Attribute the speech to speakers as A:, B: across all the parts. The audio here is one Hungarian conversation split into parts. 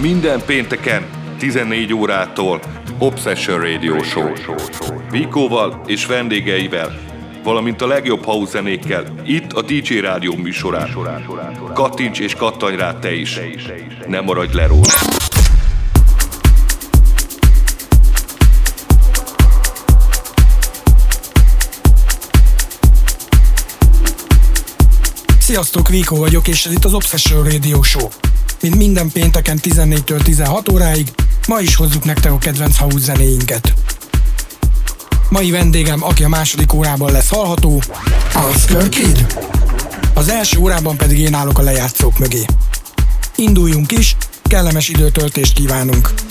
A: Minden pénteken 14 órától Obsession Radio Show. Vikóval és vendégeivel, valamint a legjobb house zenékkel itt a DJ Rádió műsorán. Kattints és kattanj rá te is. Ne maradj le róla.
B: Sziasztok, Viko vagyok, és ez itt az Obsession Radio Show. Mint minden pénteken 14-től 16 óráig, ma is hozzuk nektek a kedvenc house zenéinket. Mai vendégem, aki a második órában lesz hallható, Oscar Kid. Az első órában pedig én állok a lejátszók mögé. Induljunk is, kellemes időtöltést kívánunk!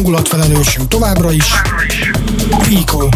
C: Hangulatfelelősünk továbbra is Vico.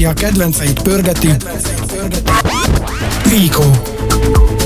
B: Aki a kedvenceit pörgeti.
A: Minden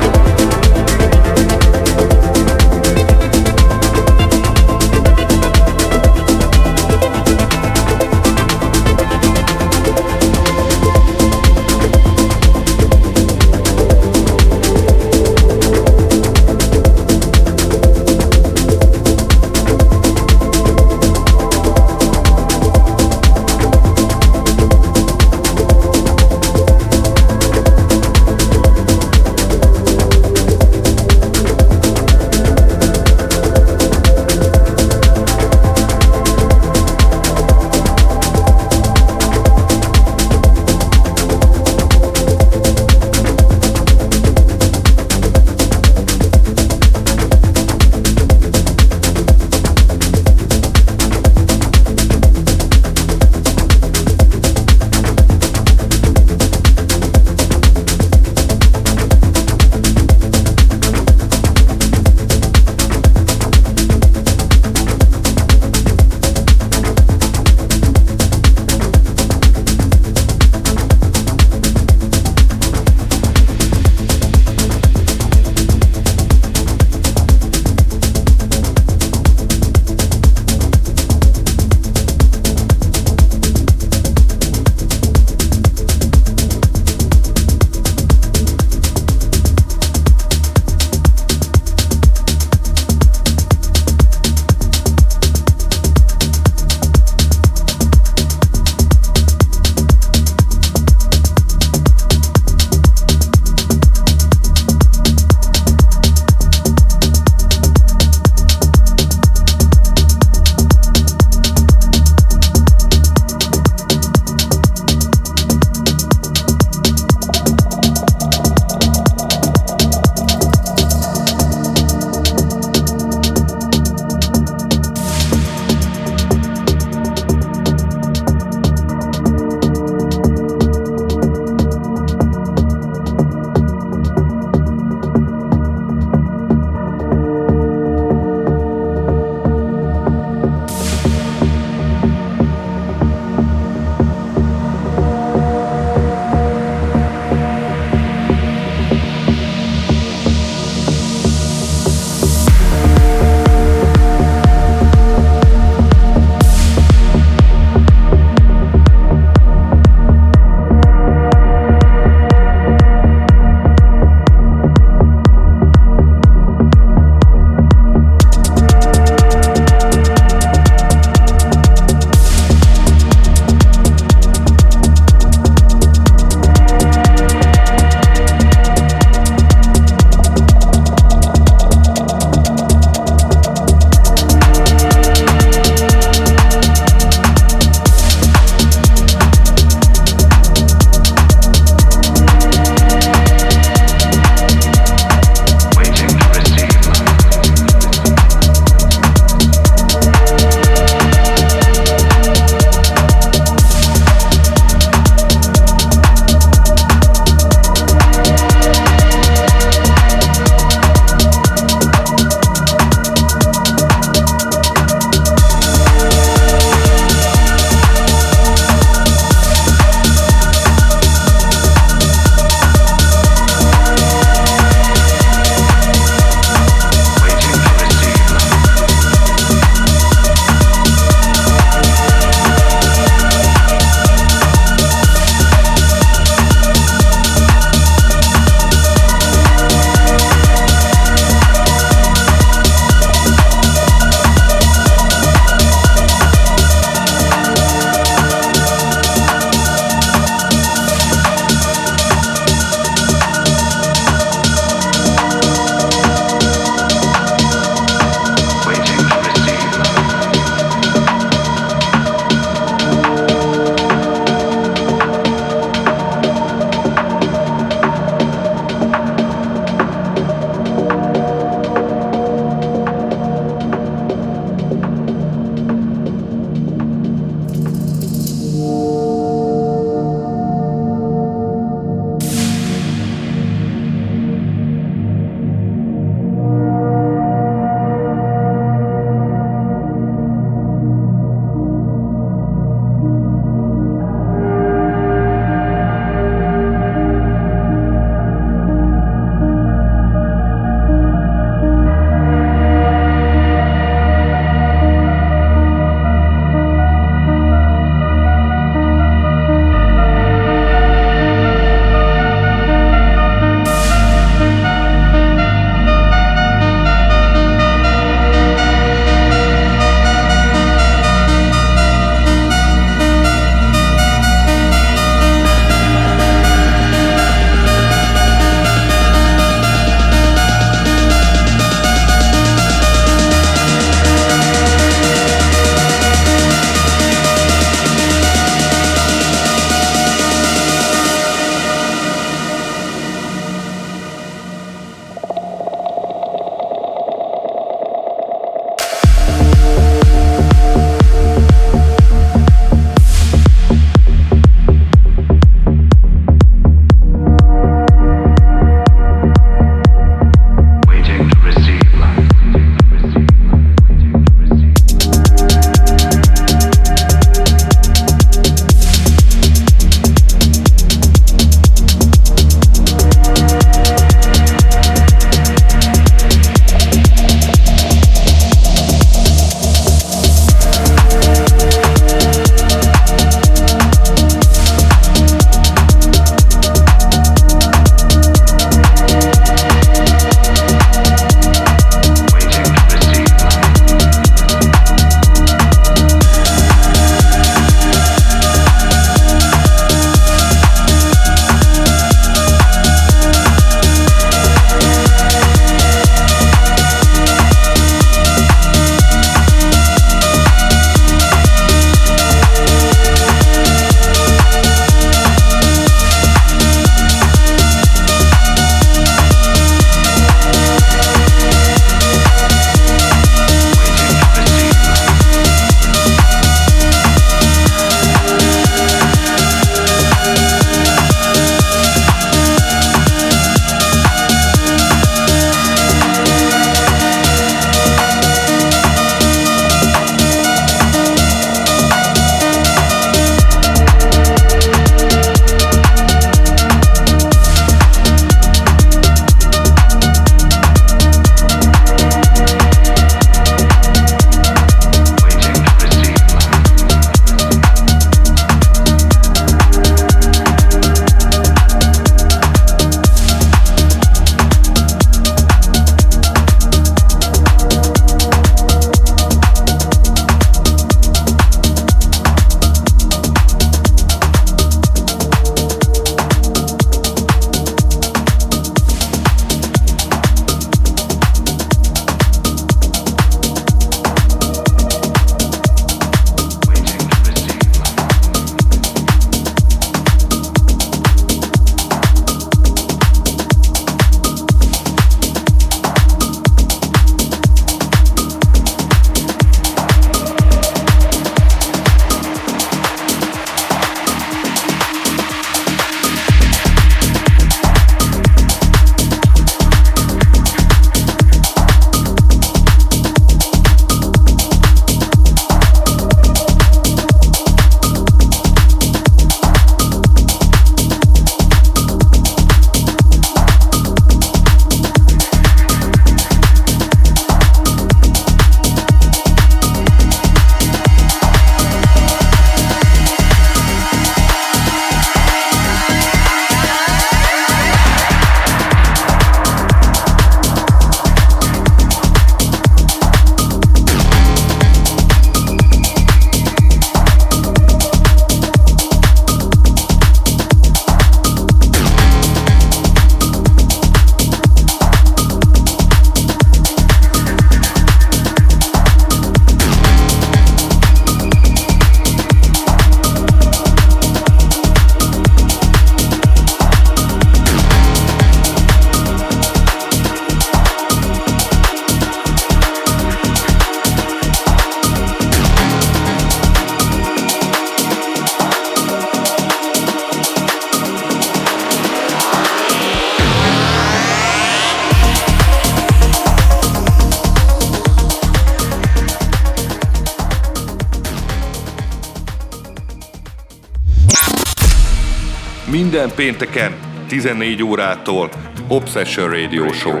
A: pénteken 14 órától Obsession Radio Show.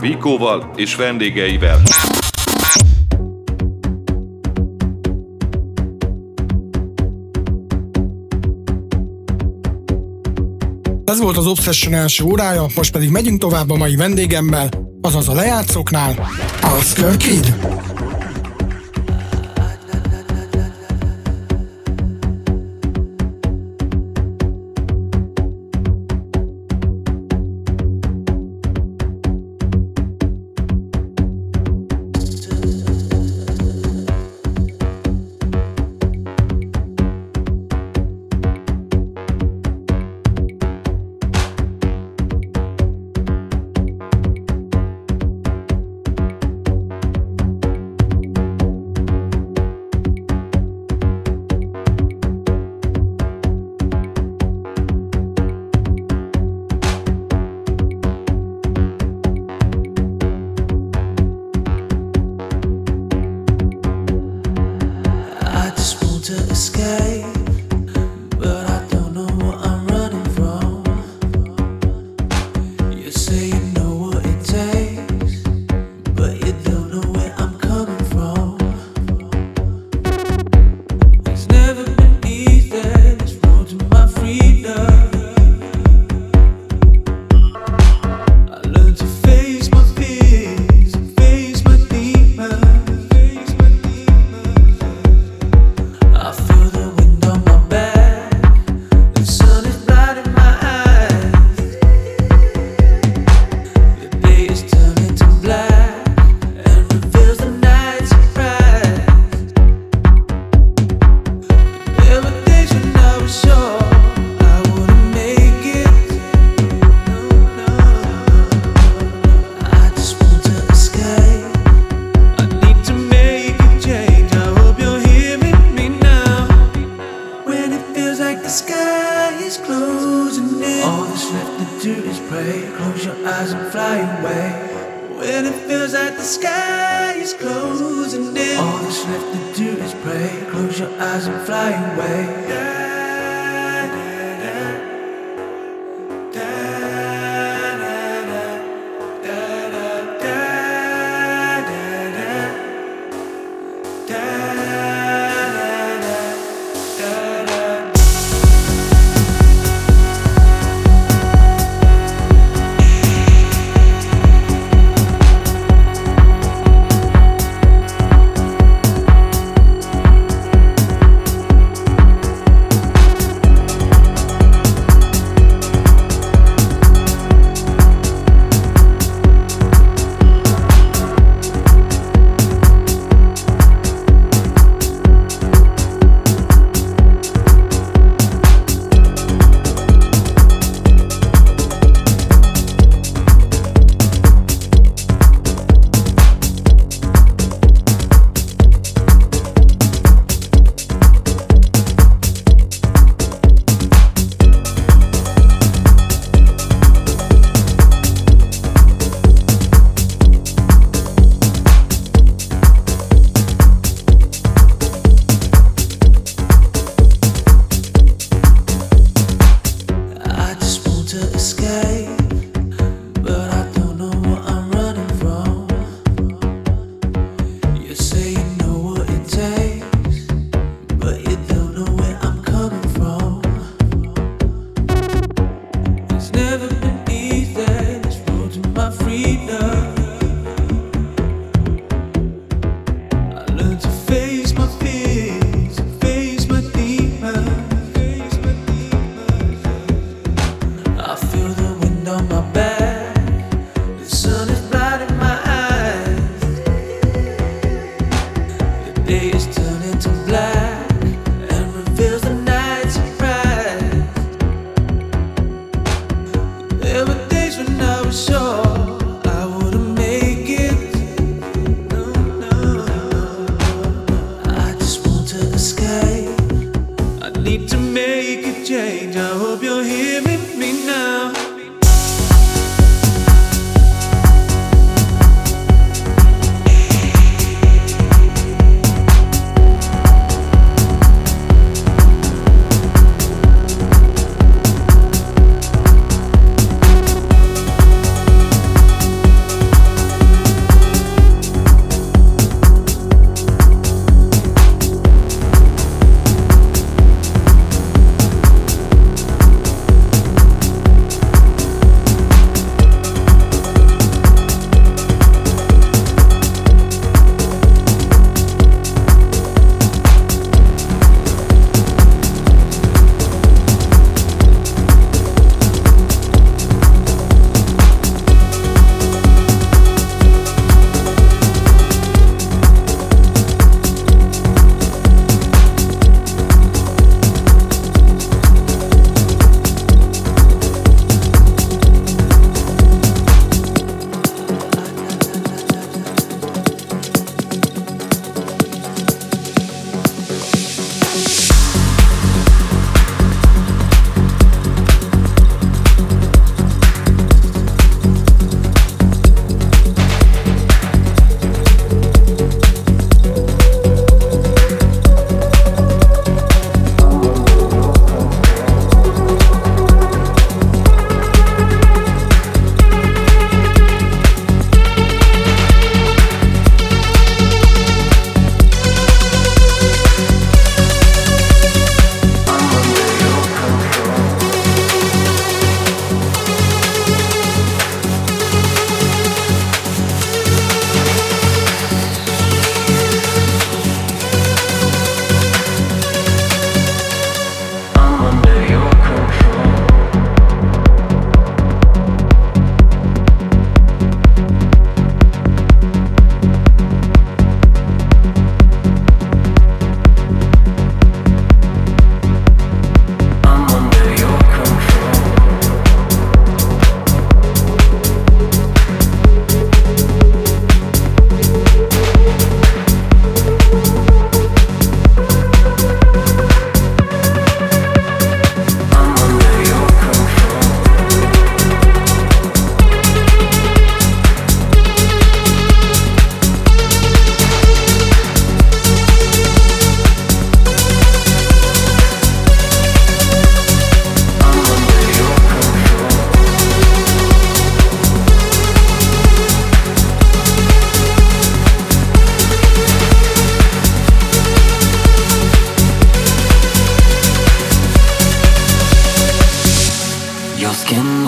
A: Vikóval és vendégeivel.
D: Ez volt az Obsession első órája, most pedig megyünk tovább a mai vendégemmel, azaz a lejátszóknál, Oscar Kid.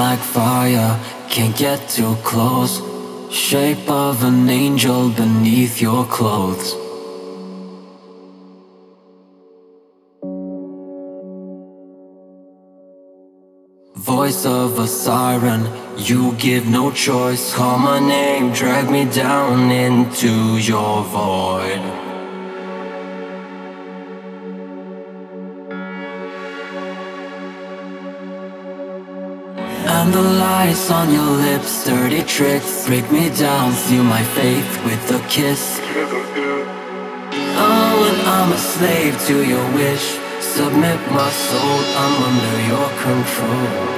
E: Like fire, can't get too close. Shape of an angel beneath your clothes. Voice of a siren, you give no choice. Call my name, drag me down into your void. And the lies on your lips, dirty tricks, break me down, seal my faith with a kiss. Oh, and I'm a slave to your wish. Submit my soul, I'm under your control.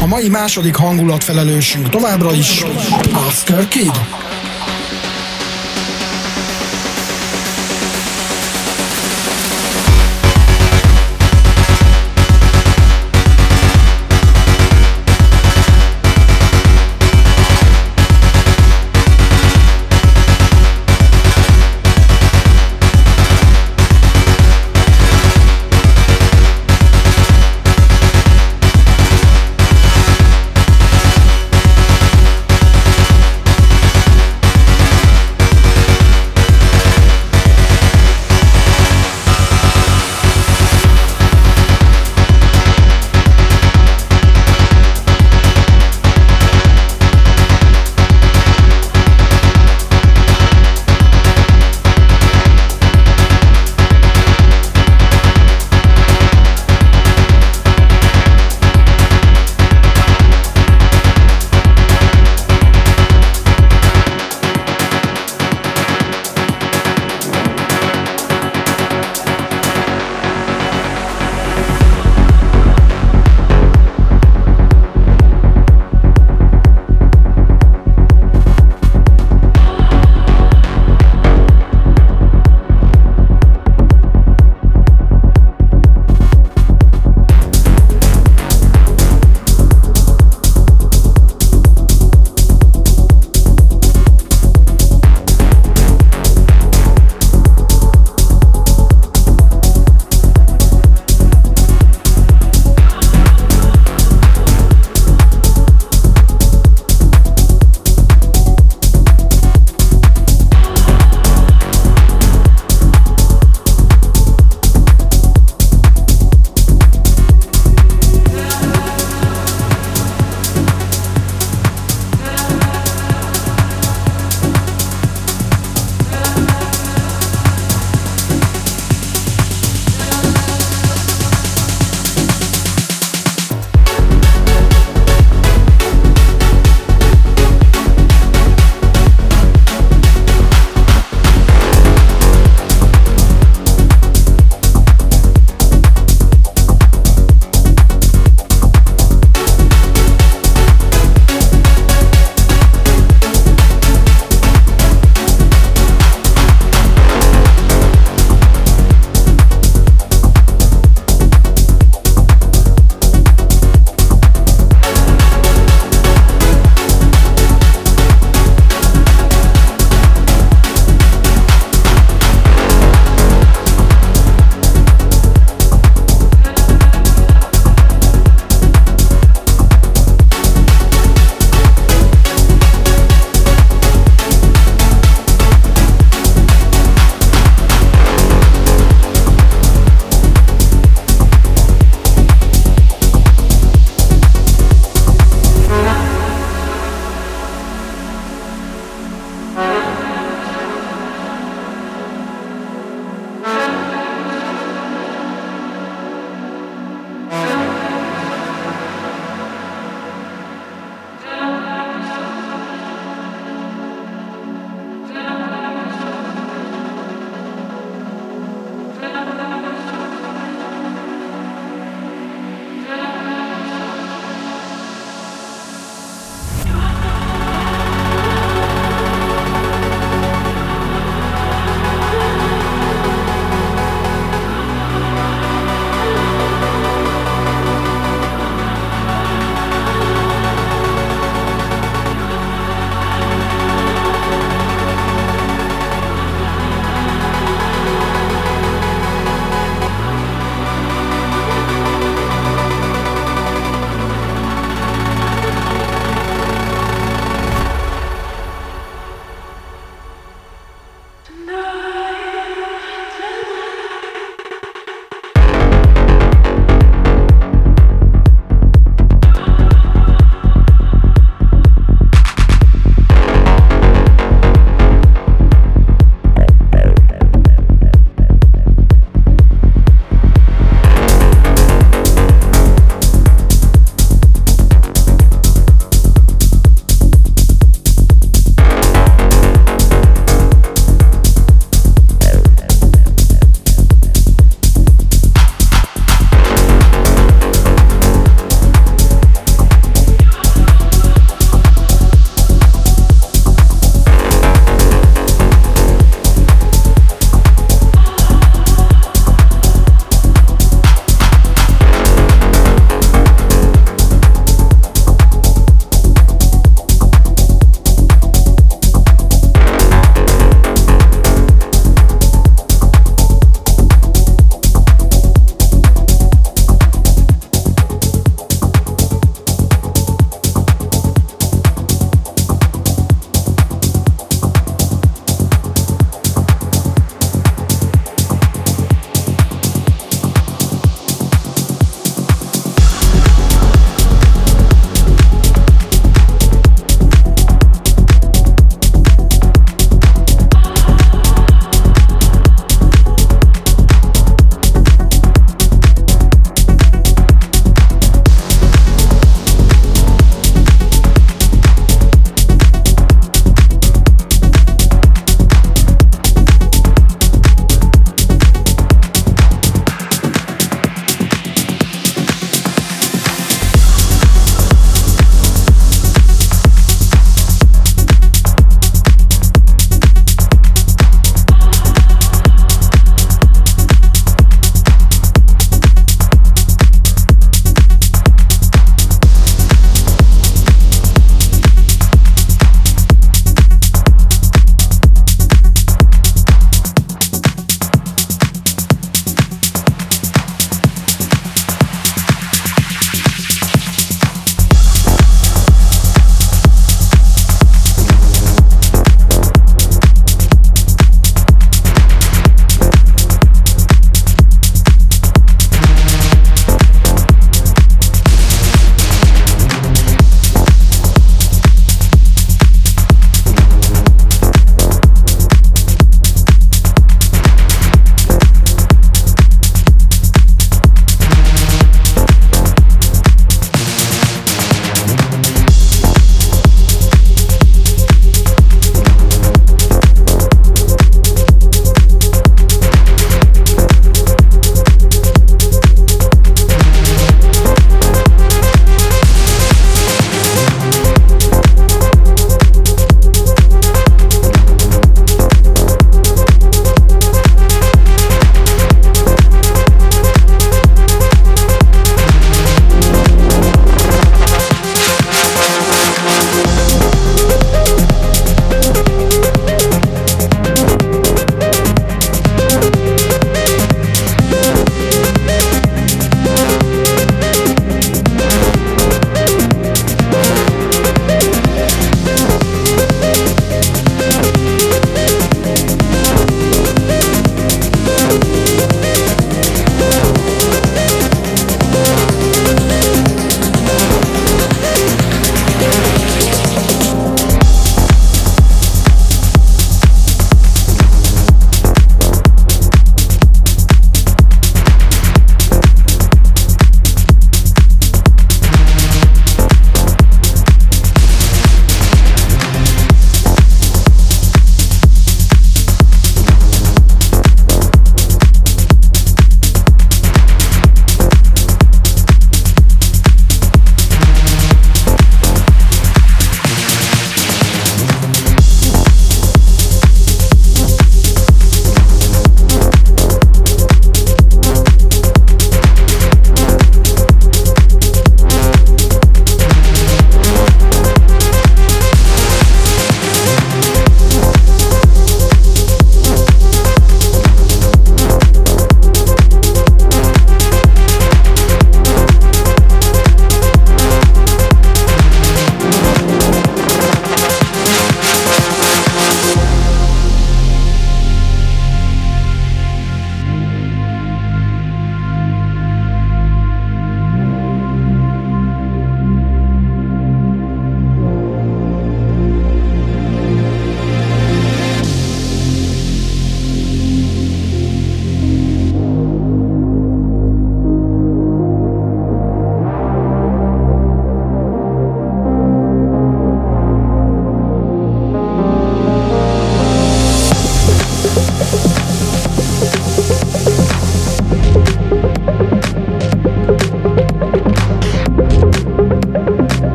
F: A
B: mai második hangulatfelelősünk továbbra is Oscar Kid.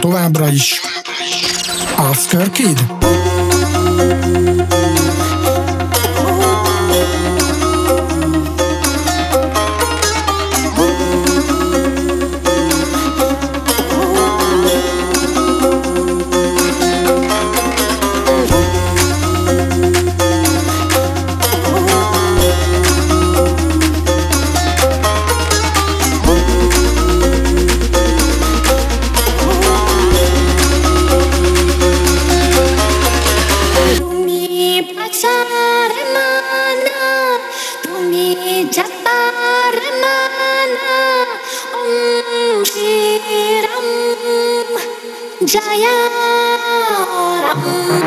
D: Továbbra is
G: Jaya Ram.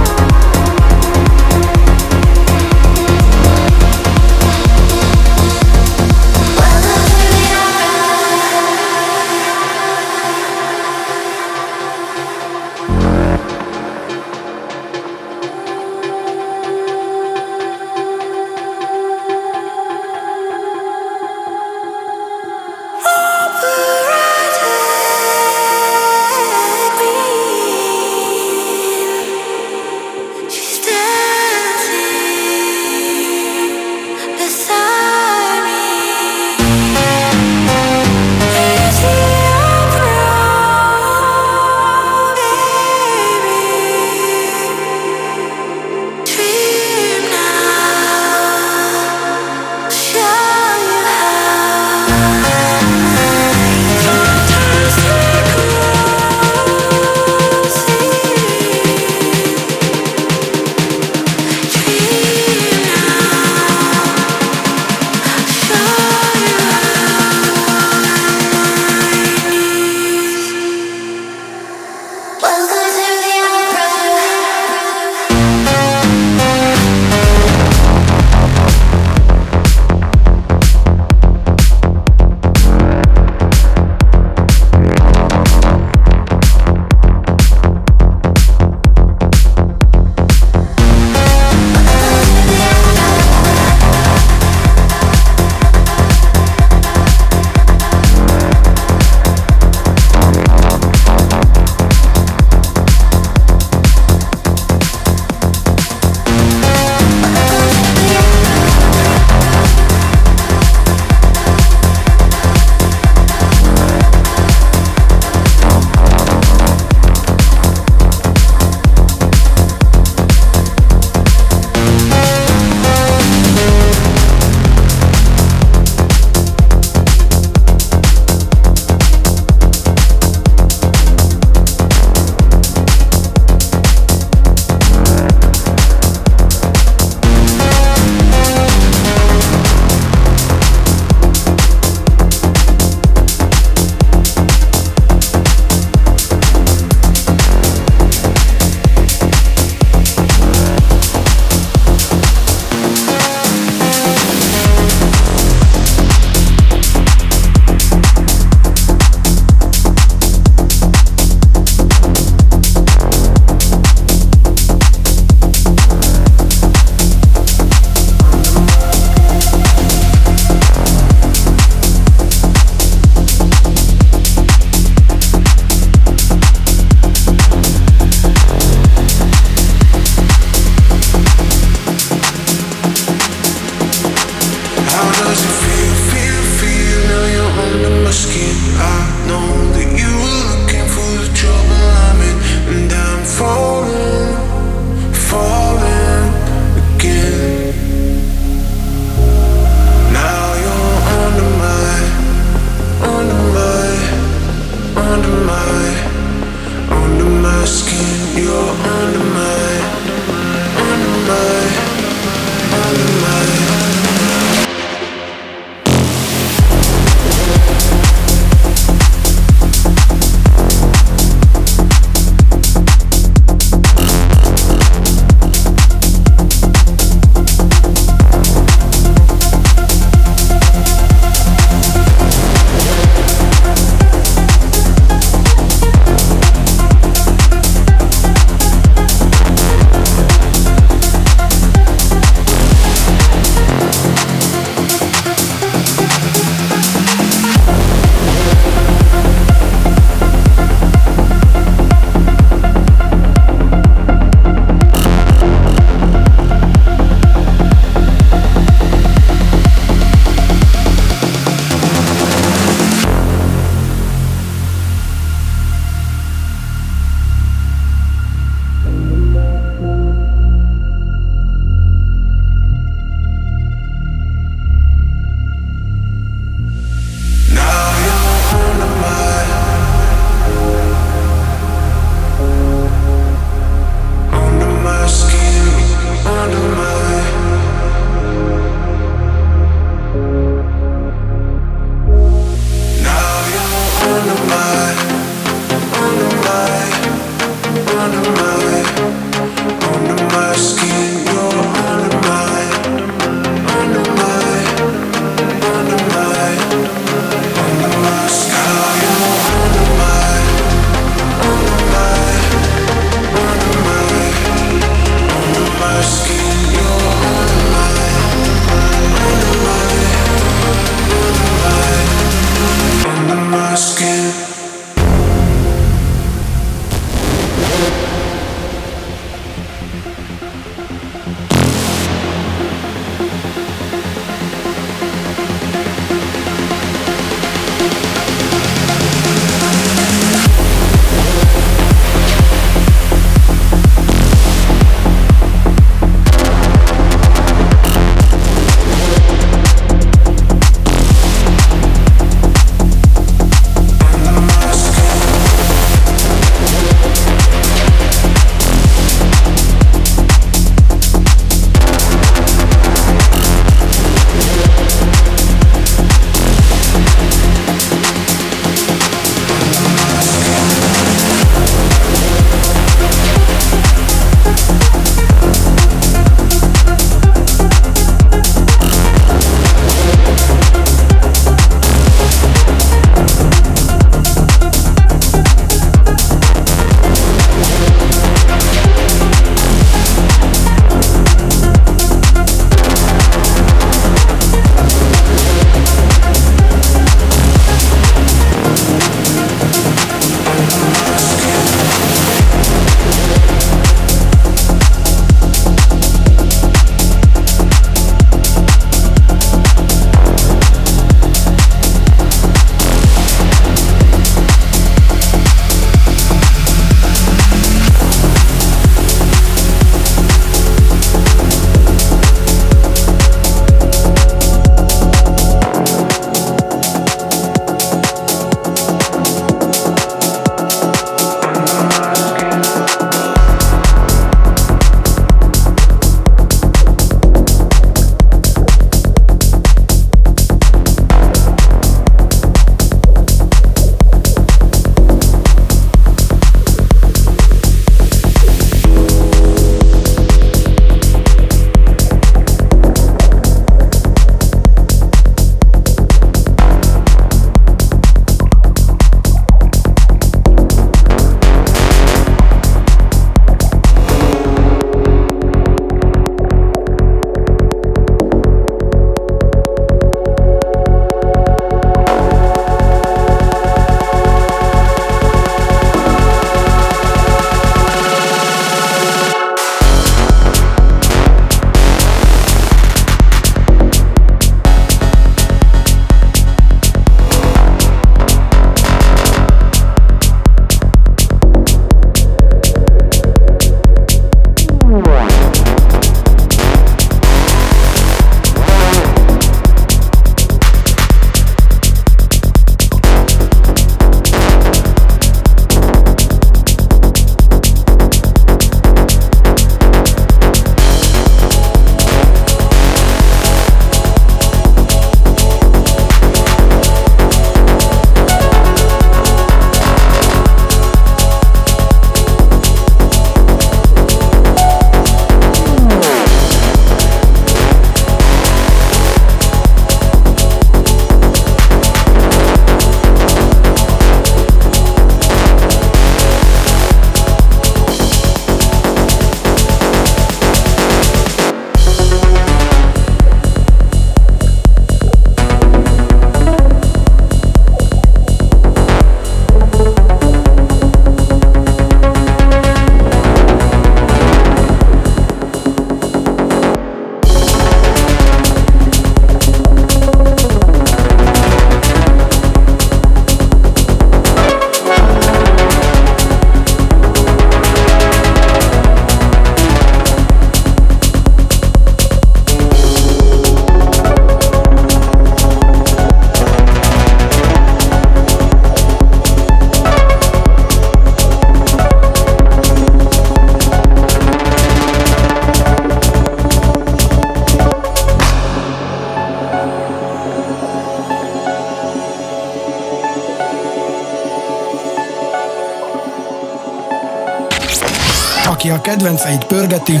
D: Kedvenceit pörgeti.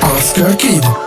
D: A Skr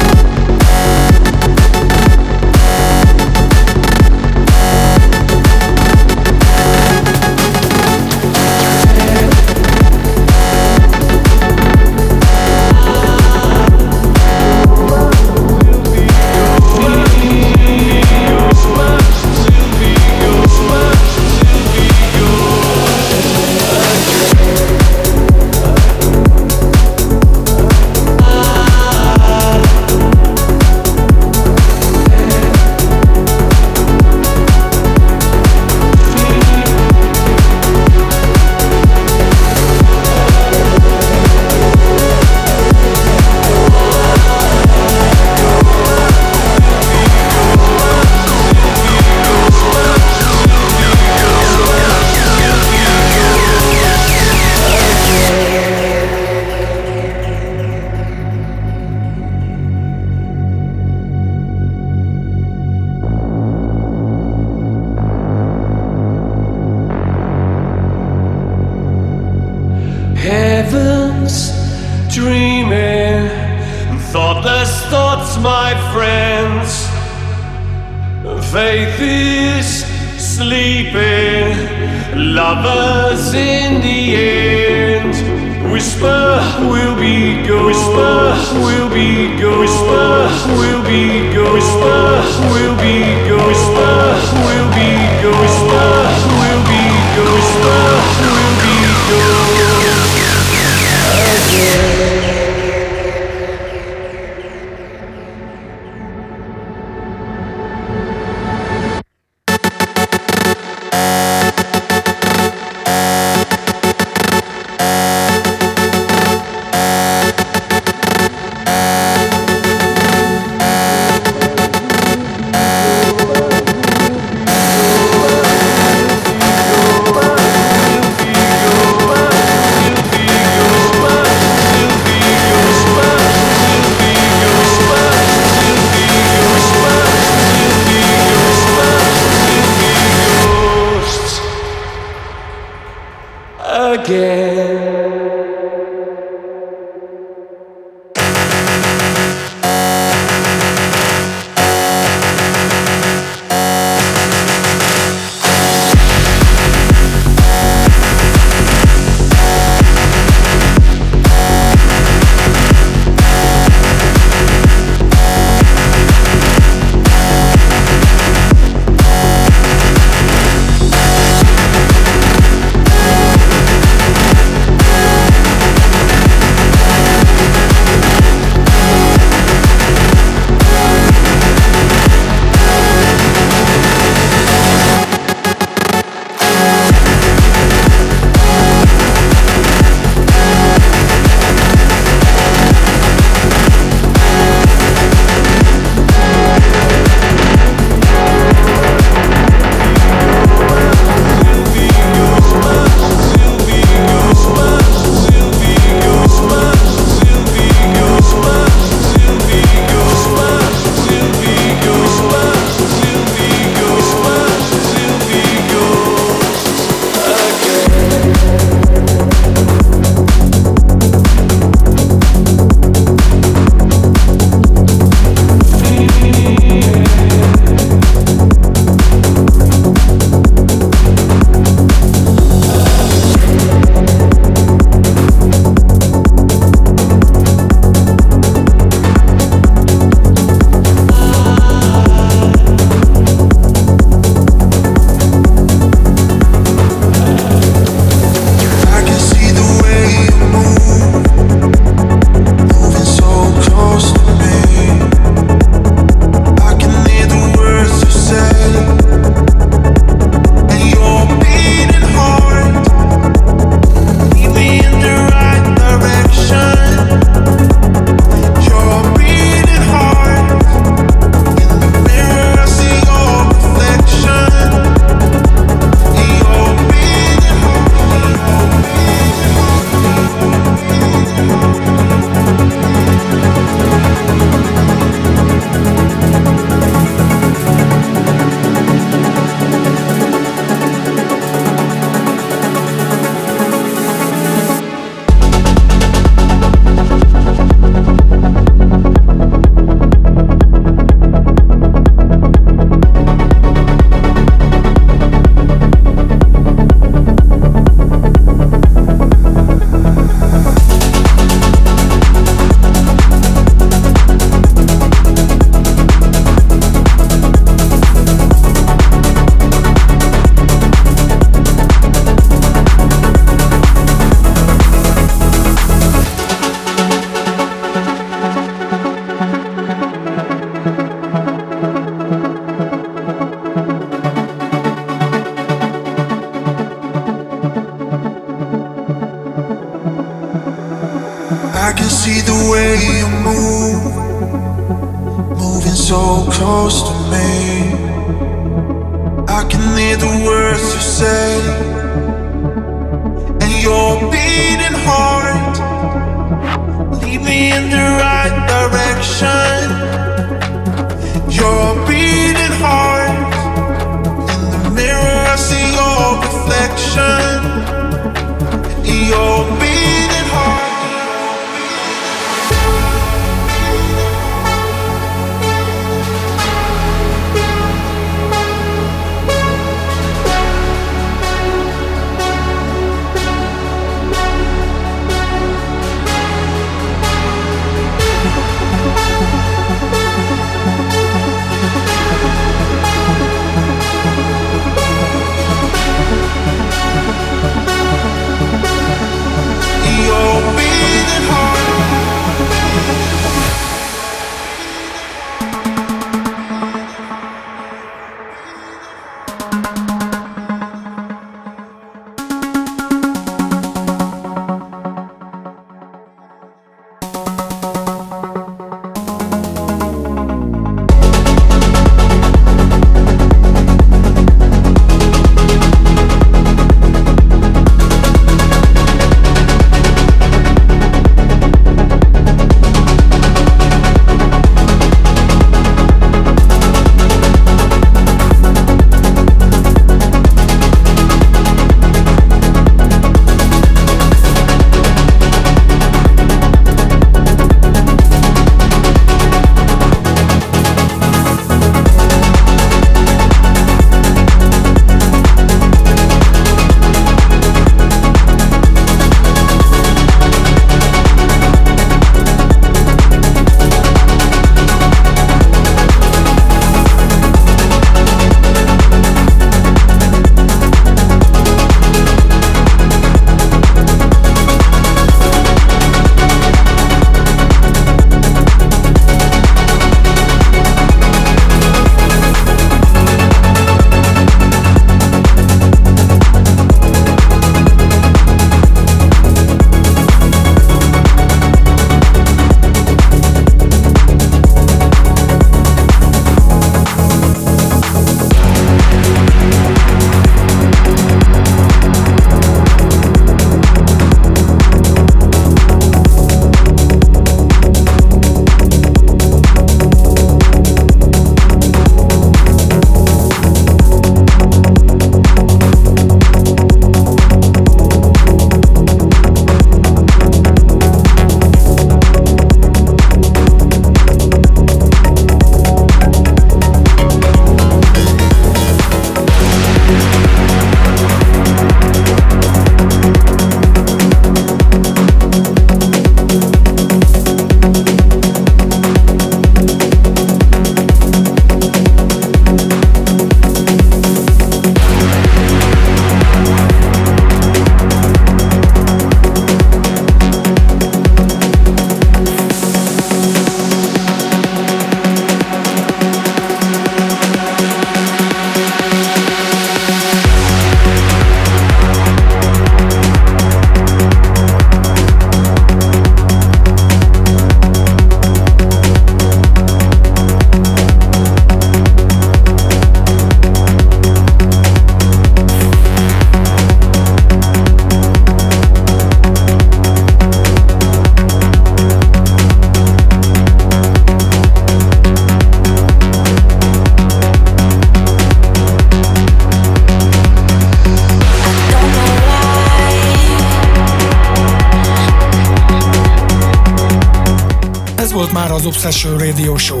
B: Radio Show,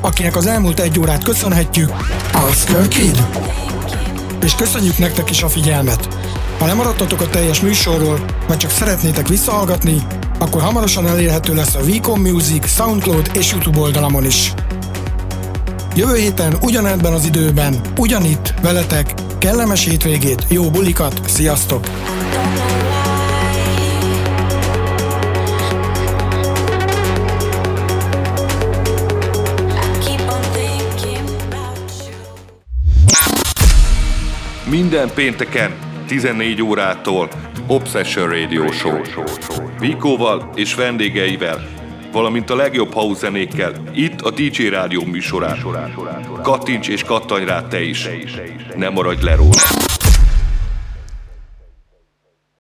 B: akinek az elmúlt egy órát köszönhetjük, Oscar Kid. És köszönjük nektek is a figyelmet. Ha lemaradtatok a teljes műsorról, vagy csak szeretnétek visszahallgatni, akkor hamarosan elérhető lesz a Vicom Music, Soundcloud és YouTube oldalamon is. Jövő héten ugyanebben az időben, ugyanitt, veletek, kellemes hétvégét, jó bulikat, sziasztok!
A: Minden pénteken 14 órától Obsession Radio Show. Vikóval és vendégeivel, valamint a legjobb house zenékkel, itt a DJ Rádió műsorán. Kattints és kattanj rá te is. Nem maradj le róla.